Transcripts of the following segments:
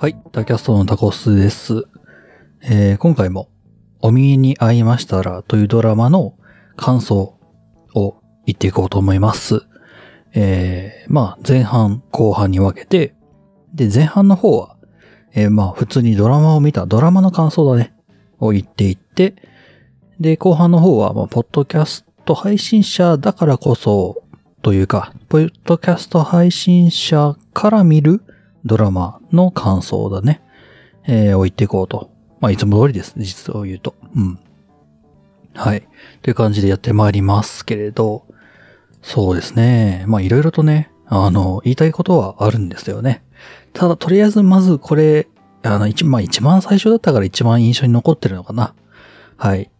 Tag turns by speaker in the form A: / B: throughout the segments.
A: はい、タキャストのタコスです。えー今回も、お耳に合いましたらというドラマの感想を言っていこうと思います。えーまあ、前半、後半に分けて、で、前半の方は、えーまあ、普通にドラマを見たドラマの感想だね、を言っていって、で、後半の方は、まあ、ポッドキャスト配信者だからこそ、というか、ポッドキャスト配信者から見るドラマの感想だね。えー、を言っていこうと。まあ、いつも通りです。実を言うと。うん。はい。という感じでやってまいりますけれど、そうですね。まあ、いろいろとね、あの、言いたいことはあるんですよね。ただ、とりあえず、まずこれ、あの、一、まあ、一番最初だったから一番印象に残ってるのかな。はい。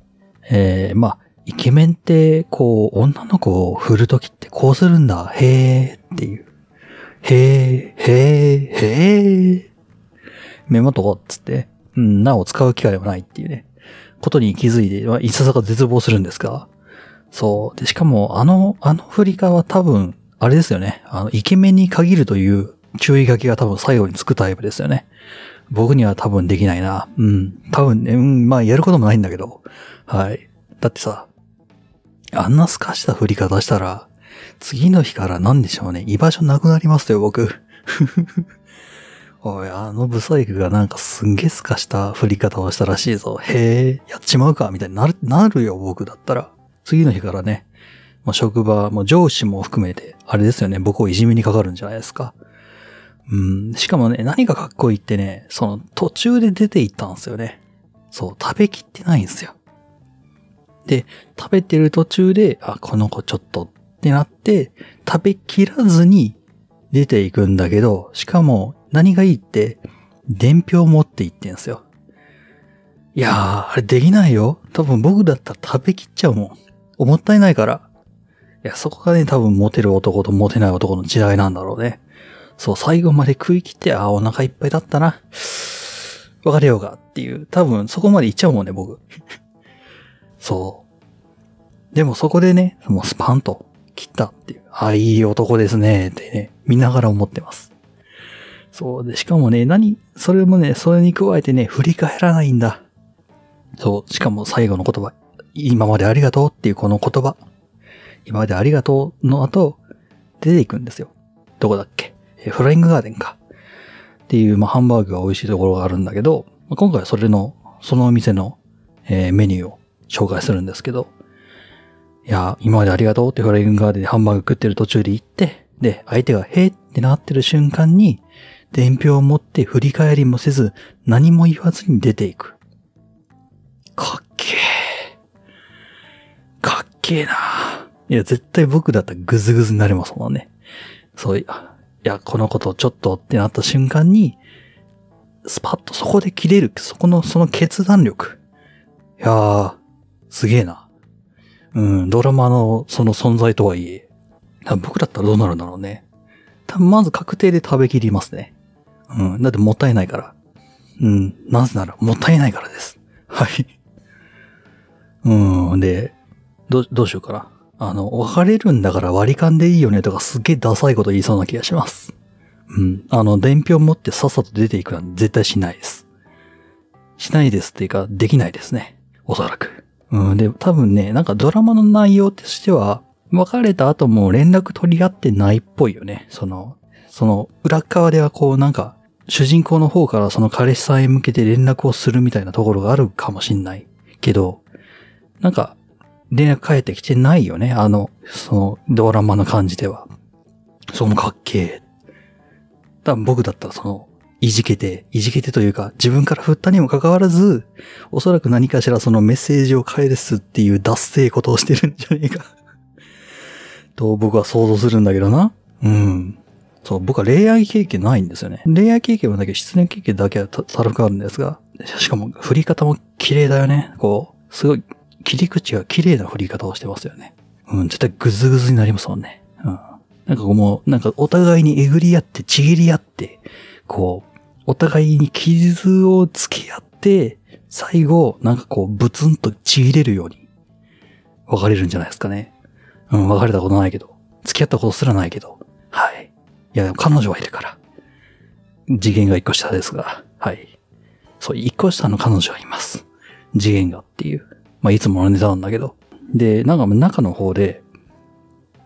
A: えー、まあ、イケメンって、こう、女の子を振るときってこうするんだ。へーっていう。へー、へー、へー。メモとこっつって、うん、なお使う機会はないっていうね、ことに気づいて、まあいささか絶望するんですが、そう。で、しかも、あの、あの振り替は多分、あれですよね。あの、イケメンに限るという注意書きが多分最後につくタイプですよね。僕には多分できないな。うん。多分ね、うん、まあやることもないんだけど。はい。だってさ、あんな透かした振り方したら、次の日から何でしょうね。居場所なくなりますよ、僕。おい、あのブサイクがなんかすんげえ透かした振り方をしたらしいぞ。へえ、やっちまうか、みたいになる、なるよ、僕だったら。次の日からね、もう職場、もう上司も含めて、あれですよね、僕をいじめにかかるんじゃないですか。うん、しかもね、何がかっこいいってね、その途中で出て行ったんですよね。そう、食べきってないんですよ。で、食べてる途中で、あ、この子ちょっとってなって、食べきらずに出ていくんだけど、しかも何がいいって、伝票持って行ってんすよ。いやー、あれできないよ。多分僕だったら食べきっちゃうもん。思ったいないから。いや、そこがね、多分モテる男とモテない男の時代なんだろうね。そう、最後まで食い切って、あー、お腹いっぱいだったな。別れようかっていう、多分そこまで行っちゃうもんね、僕。そう。でもそこでね、もうスパンと切ったっていう。あ、いい男ですね、ってね、見ながら思ってます。そうで、しかもね、何、それもね、それに加えてね、振り返らないんだ。そう、しかも最後の言葉。今までありがとうっていうこの言葉。今までありがとうの後、出ていくんですよ。どこだっけ？えフライングガーデンか。っていう、まあ、ハンバーグが美味しいところがあるんだけど、まあ今回はそれの、そのお店の、えーメニューを紹介するんですけど、いや、今までありがとうってフライングガーデンでハンバーグ食ってる途中で行って、で、相手がへーってなってる瞬間に、伝票を持って振り返りもせず、何も言わずに出ていく。かっけー。かっけーな。いや、絶対僕だったらグズグズになりますもんね。そういや、いや、このことちょっとってなった瞬間に、スパッとそこで切れる、そこの、その決断力。いやー、すげえな。うん、ドラマのその存在とはいえ、僕だったらどうなるんだろうね。多分まず確定で食べきりますね。うん、だってもったいないから。うん、なぜならもったいないからです。はい。うん、で、ど、どうしようかな。あの、別れるんだから割り勘でいいよねとかすげえダサいこと言いそうな気がします。うん。あの、伝票持ってさっさと出ていくなんて絶対しないです。しないですっていうか、できないですね。おそらく。うん。で、多分ね、なんかドラマの内容としては、別れた後も連絡取り合ってないっぽいよね。その、その、裏側ではこうなんか、主人公の方からその彼氏さんへ向けて連絡をするみたいなところがあるかもしんない。けど、なんか、連絡返ってきてないよね。あの、その、ドラマの感じでは。そのかっけえ。多分僕だったらその、いじけて、いじけてというか、自分から振ったにもかかわらず、おそらく何かしらそのメッセージを返すっていう脱性ことをしてるんじゃねえか。と僕は想像するんだけどな。うん。そう、僕は恋愛経験ないんですよね。恋愛経験はだけど失恋経験だけはたたるくあるんですが、しかも振り方も綺麗だよね。こう、すごい、切り口が綺麗な振り方をしてますよね。うん、絶対グズグズになりますもんね。うん。なんかこうもう、なんかお互いにえぐり合って、ちぎり合って、こう、お互いに傷をつけ合って、最後、なんかこう、ブツンとちぎれるように、別れるんじゃないですかね。うん、別れたことないけど、付き合ったことすらないけど、はい。いや、でも彼女はいるから。次元が一個下ですが、はい。そう、一個下の彼女がいます。次元がっていう。まあ、いつものネタなんだけど。で、なんか中の方で、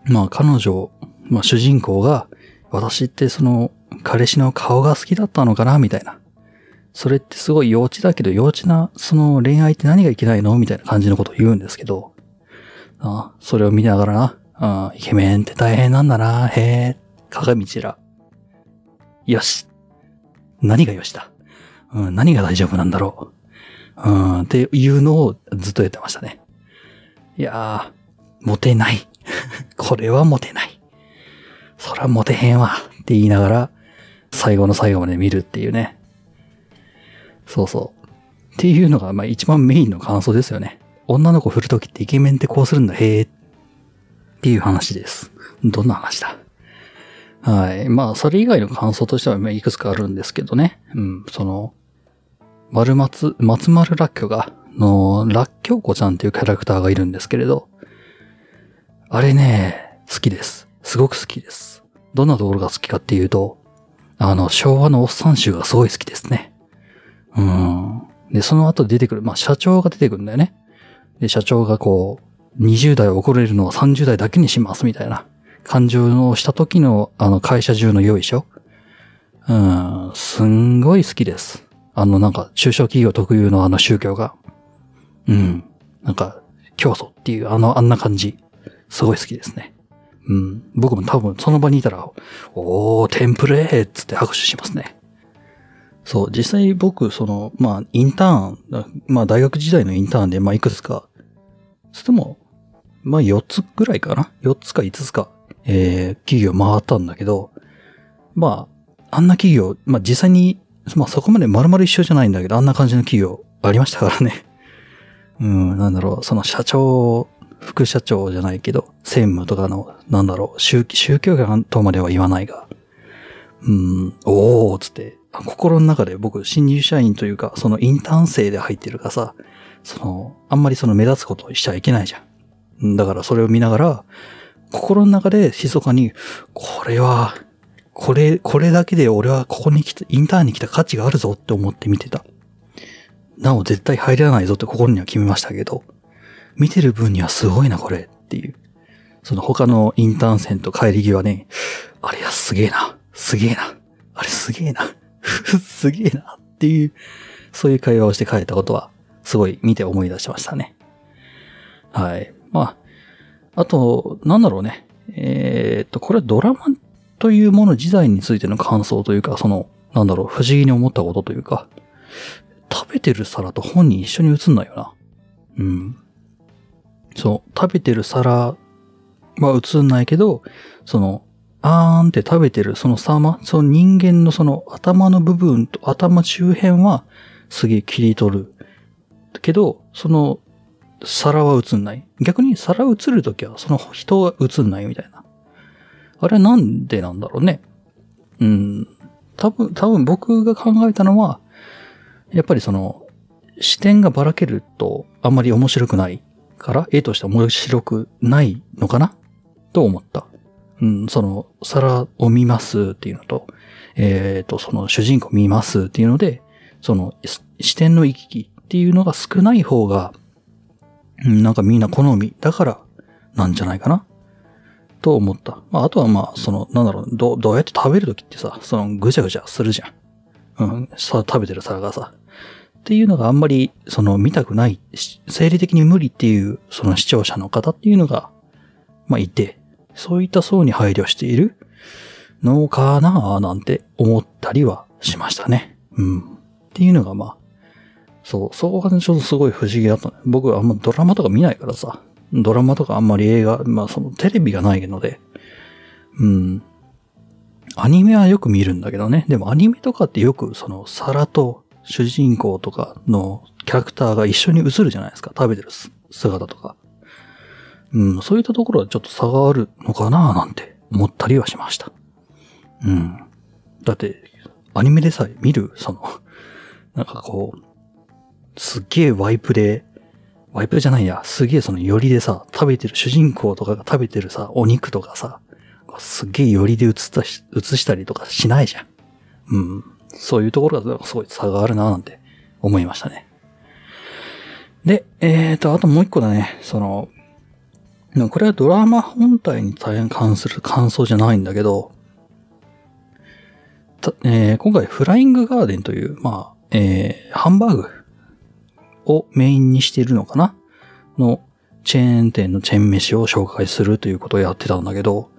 A: まあ、彼女、まあ、主人公が、私ってその、彼氏の顔が好きだったのかな？みたいな。それってすごい幼稚だけど、幼稚な、その恋愛って何がいけないの？みたいな感じのことを言うんですけど、あそれを見ながらな、あイケメンって大変なんだな、へえ、鏡ちら。よし。何がよしだ？うん、何が大丈夫なんだろう？うん、っていうのをずっとやってましたね。いやー、モテない。これはモテない。そらモテへんわ。って言いながら、最後の最後まで見るっていうね。そうそう。っていうのが、まあ一番メインの感想ですよね。女の子振るときってイケメンってこうするんだ、へえ。っていう話です。どんな話だ？はい。まあ、それ以外の感想としては、まいくつかあるんですけどね。うん、その、丸松、松丸らっきょが、の、らっきょうこちゃんっていうキャラクターがいるんですけれど、あれね、好きです。すごく好きです。どんなところが好きかっていうと、あの、昭和のおっさん集がすごい好きですね。うん。で、その後出てくる、まあ、社長が出てくるんだよね。で、社長がこう、20代を怒れるのは30代だけにしますみたいな感情のした時の、あの、会社中の良いしょ。うん、すんごい好きです。あの、なんか、中小企業特有のあの宗教が。うん。なんか、競争っていう、あの、あんな感じ。すごい好きですね。うん。僕も多分その場にいたら、おー、テンプレーっつって拍手しますね。そう、実際僕、その、まあ、インターン、まあ、大学時代のインターンで、まあ、いくつか、つっても、まあ、4つぐらいかな ?4 つか5つか、えー、企業回ったんだけど、まあ、あんな企業、まあ、実際に、まあ、そこまで丸々一緒じゃないんだけど、あんな感じの企業ありましたからね。うん、なんだろう、その社長、副社長じゃないけど、専務とかの、なんだろう、宗宗教官とまでは言わないが、うん、おー、つって、心の中で僕、新入社員というか、そのインターン生で入ってるからさ、その、あんまりその目立つことをしちゃいけないじゃん。だからそれを見ながら、心の中で密かに、これは、これ、これだけで俺はここに来た、インターンに来た価値があるぞって思って見てた。なお絶対入らないぞって心には決めましたけど、見てる分にはすごいなこれっていう。その他のインターン生と帰り際ね、あれはすげえな、すげえな、あれすげえな、すげえなっていう、そういう会話をして帰ったことは、すごい見て思い出しましたね。はい。まあ、あと、なんだろうね。えーっと、これはドラマというもの自体についての感想というか、その、なんだろう、不思議に思ったことというか、食べてる皿と本人一緒に映んないよな。うん。そう、食べてる皿は映んないけど、その、あーんって食べてるその様、その人間のその頭の部分と頭周辺はすげえ切り取る。けど、その皿は映んない。逆に皿映るときはその人は映んないみたいな。あれなんでなんだろうね。うん。多分、多分僕が考えたのは、やっぱりその、視点がばらけるとあんまり面白くないから、絵として面白くないのかな？と思った。うん、その、皿を見ますっていうのと、えっ、と、その主人公見ますっていうので、その視点の行き来っていうのが少ない方が、なんかみんな好みだからなんじゃないかな？と思った。まあ、あとはまあ、その、なんだろう、どう、どうやって食べるときってさ、その、ぐちゃぐちゃするじゃん。うん、さ、食べてる皿がさ。っていうのがあんまり、その、見たくない、し生理的に無理っていう、その視聴者の方っていうのが、まあ、いて、そういった層に配慮しているのかななんて思ったりはしましたね。うん。っていうのがまあ、そう、そこがね、ちょっとすごい不思議だったね。僕はあんまドラマとか見ないからさ、ドラマとかあんまり映画、まあそのテレビがないので、うん。アニメはよく見るんだけどね。でもアニメとかってよくその皿と主人公とかのキャラクターが一緒に映るじゃないですか。食べてる姿とか。うん、そういったところはちょっと差があるのかななんて思ったりはしました。うん。だって、アニメでさえ見る、その、なんかこう、すっげえワイプで、ワイプじゃないや、すげえその寄りでさ、食べてる主人公とかが食べてるさ、お肉とかさ、すっげえ寄りで映ったし、映したりとかしないじゃん。うん。そういうところがすごい差があるななんて思いましたね。で、えーと、あともう一個だね、その、これはドラマ本体に大変関する感想じゃないんだけど、えー、今回フライングガーデンという、まあ、えー、ハンバーグをメインにしているのかな？のチェーン店のチェーン飯を紹介するということをやってたんだけど、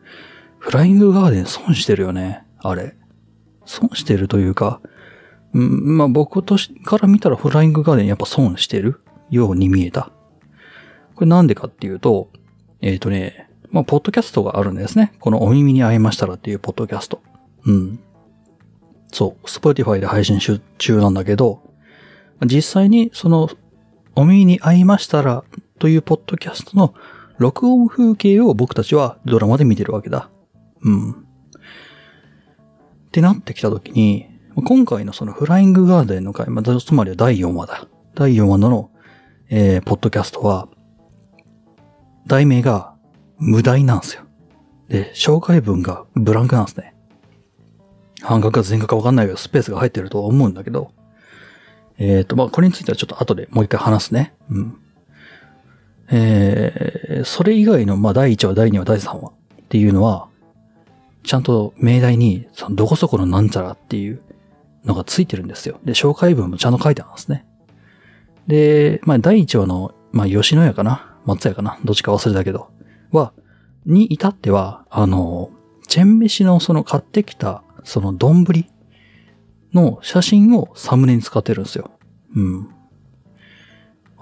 A: フライングガーデン損してるよね、あれ。損してるというか、んまあ僕としから見たらフライングガーデンやっぱ損してるように見えた。これなんでかっていうと、えっ、ー、とね、まあ、ポッドキャストがあるんですね。このお耳に合いましたらっていうポッドキャスト。うん。そう、スポティファイで配信中なんだけど、実際にその、お耳に合いましたらというポッドキャストの録音風景を僕たちはドラマで見てるわけだ。うん。ってなってきたときに、今回のそのフライングガーデンの回、まあ、つまりは第4話だ。第4話の、えー、ポッドキャストは、題名が無題なんですよ。で、紹介文がブランクなんですね。半角か全角かわかんないけど、スペースが入ってるとは思うんだけど、えっ、ー、と、まあ、これについてはちょっと後でもう一回話すね。うん。えー、それ以外の、まあ、第1話、第2話、第3話っていうのは、ちゃんと命題に、そのどこそこのなんちゃらっていうのがついてるんですよ。で、紹介文もちゃんと書いてあるんですね。で、まあ、第1話の、まあ、吉野家かな？松屋かな？どっちか忘れたけど。は、に至っては、あの、チェン飯のその買ってきた、その丼の写真をサムネに使ってるんですよ。うん。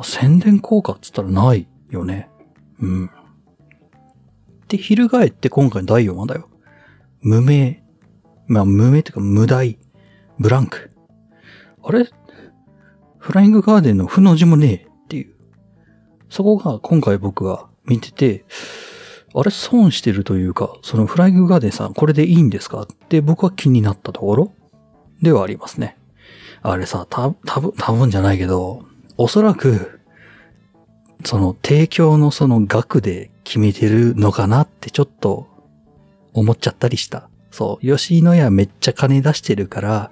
A: 宣伝効果っつったらないよね。うん。で、翻って今回の第4話だよ。無名。まあ、無名っていうか無題。ブランク。あれ？フライングガーデンの負の字もねえっていう。そこが今回僕が見てて、あれ？損してるというか、そのフライングガーデンさんこれでいいんですか？って僕は気になったところではありますね。あれさ、た、たぶん、多分じゃないけど、おそらく、その提供のその額で決めてるのかなってちょっと思っちゃったりした。そう、吉野家めっちゃ金出してるから、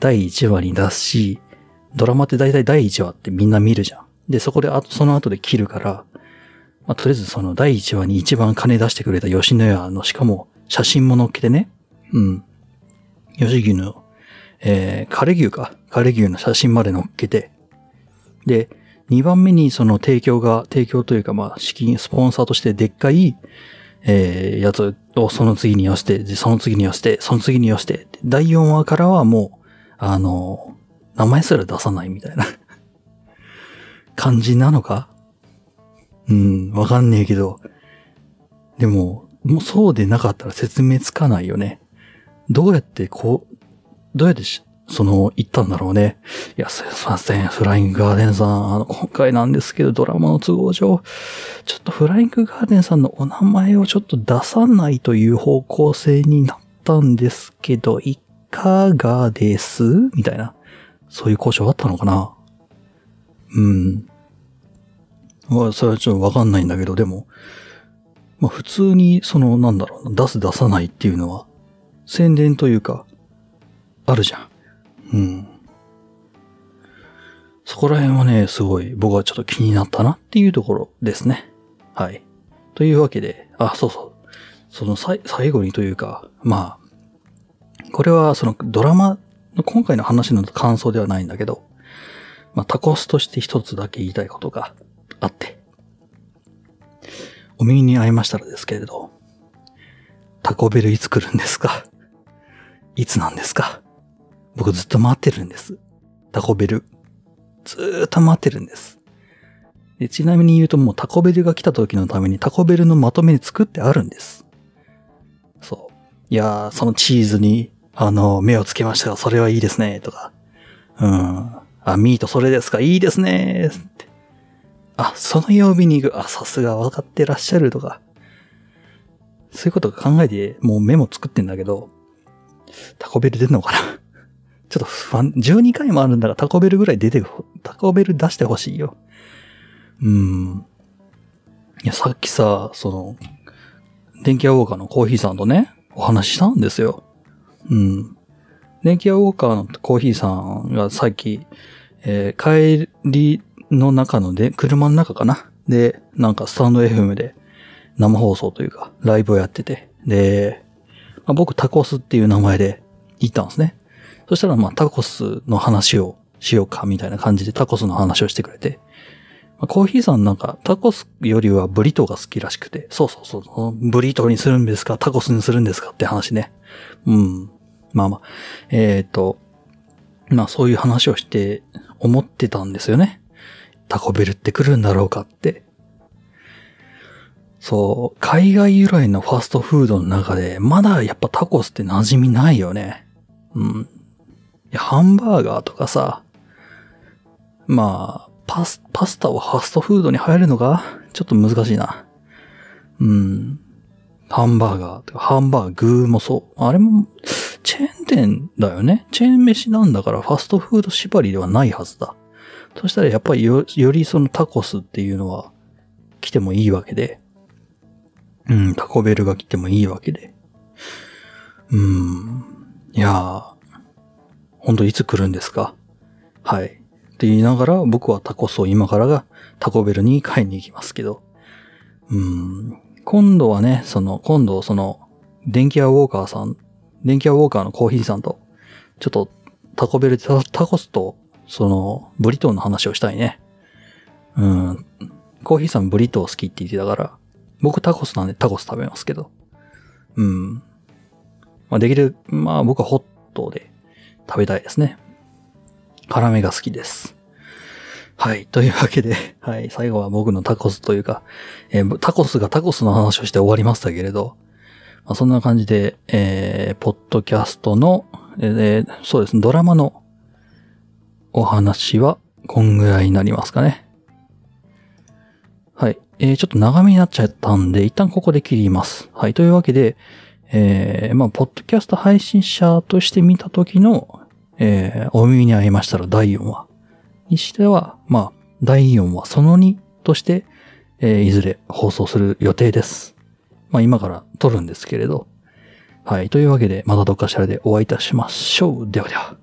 A: 第1話に出すし、ドラマって大体第1話ってみんな見るじゃん。で、そこであ、その後で切るから、まあ、とりあえずその第1話に一番金出してくれた吉野家の、しかも写真も載っけてね、うん。吉牛の、えー、カレ牛か。カレ牛の写真まで載っけて、で、2番目にその提供が、提供というかまあ資金、スポンサーとしてでっかい、えー、やつをその次に寄せて、その次に寄せて、その次に寄せて、第4話からはもう、あの、名前すら出さないみたいな 感じなのか？うん、わかんねえけど。でも、もうそうでなかったら説明つかないよね。どうやってこう、どうやってしその、行ったんだろうね。いや、すいません。フライングガーデンさん、あの、今回なんですけど、ドラマの都合上、ちょっとフライングガーデンさんのお名前をちょっと出さないという方向性になったんですけど、いかがです？みたいな。そういう交渉あったのかな？うん。まあ、それはちょっとわかんないんだけど、でも、まあ普通に、その、なんだろうな、出す出さないっていうのは、宣伝というか、あるじゃん。うん。そこら辺はね、すごい僕はちょっと気になったなっていうところですね。はい。というわけで、あ、そうそう。その最後にというか、まあ、これはそのドラマの今回の話の感想ではないんだけど、まあタコスとして一つだけ言いたいことがあって、お耳に合いましたらですけれど、タコベルいつ来るんですか？いつなんですか？僕ずっと待ってるんです。タコベル。ずっと待ってるんです。でちなみに言うともうタコベルが来た時のためにタコベルのまとめに作ってあるんです。そう。いやー、そのチーズに、あの、目をつけましたが、それはいいですね、とか。うん。あ、ミートそれですか、いいですね、って。あ、その曜日に行く。あ、さすが分かってらっしゃるとか。そういうこと考えて、もうメモ作ってんだけど、タコベル出んのかなちょっと不安、12回もあるんだからタコベルぐらい出て、タコベル出してほしいよ。うん。いや、さっきさ、その、電気屋ウォーカーのコーヒーさんとね、お話ししたんですよ。うん。電気屋ウォーカーのコーヒーさんがさっき、えー帰りの中ので、車の中かなで、なんかスタンド FM で生放送というか、ライブをやってて、で、まあ、僕タコスっていう名前で行ったんですね。そしたらまあタコスの話をしようかみたいな感じでタコスの話をしてくれて、まあコーヒーさんなんかタコスよりはブリトーが好きらしくて、そうそうそう、ブリトーにするんですか？タコスにするんですか？って話ね。うん。まあまあ、えっ、と、まあそういう話をして思ってたんですよね。タコベルって来るんだろうかって。そう、海外由来のファストフードの中で、まだやっぱタコスって馴染みないよね。うん。や、ハンバーガーとかさ、まあ、パス、パスタはファストフードに入るのが、ちょっと難しいな。うん。ハンバーガーとか、ハンバーグーもそう。あれも、チェーン店だよね。チェーン飯なんだからファストフード縛りではないはずだ。そしたらやっぱりよ、よりそのタコスっていうのは来てもいいわけで。うん、タコベルが来てもいいわけで。うん。いやー、ほんといつ来るんですか？はい。って言いながら僕はタコスを今からがタコベルに買いに行きますけど。うん。今度はね、その、今度その、電気屋ウォーカーさん、電気屋ウォーカーのコーヒーさんと、ちょっとタコベルでタコスと、その、ブリトーの話をしたいね。うん。コーヒーさんブリトー好きって言ってたから、僕タコスなんでタコス食べますけど。うん。まあできる、まあ僕はホットで食べたいですね。辛めが好きです。はい。というわけで、はい。最後は僕のタコスというか、えータコスがタコスの話をして終わりましたけれど、まあ、そんな感じで、えー、ポッドキャストの、えーそうですね、ドラマのお話は、こんぐらいになりますかね。はい。えー、ちょっと長めになっちゃったんで、一旦ここで切ります。はい。というわけで、えー、まあ、ポッドキャスト配信者として見た時の、えー、お耳に合いましたら第4話にしては、まあ、第4話その2として、えー、いずれ放送する予定です。まあ、今から撮るんですけれど。はい。というわけで、またどっかしらでお会いいたしましょう。ではでは。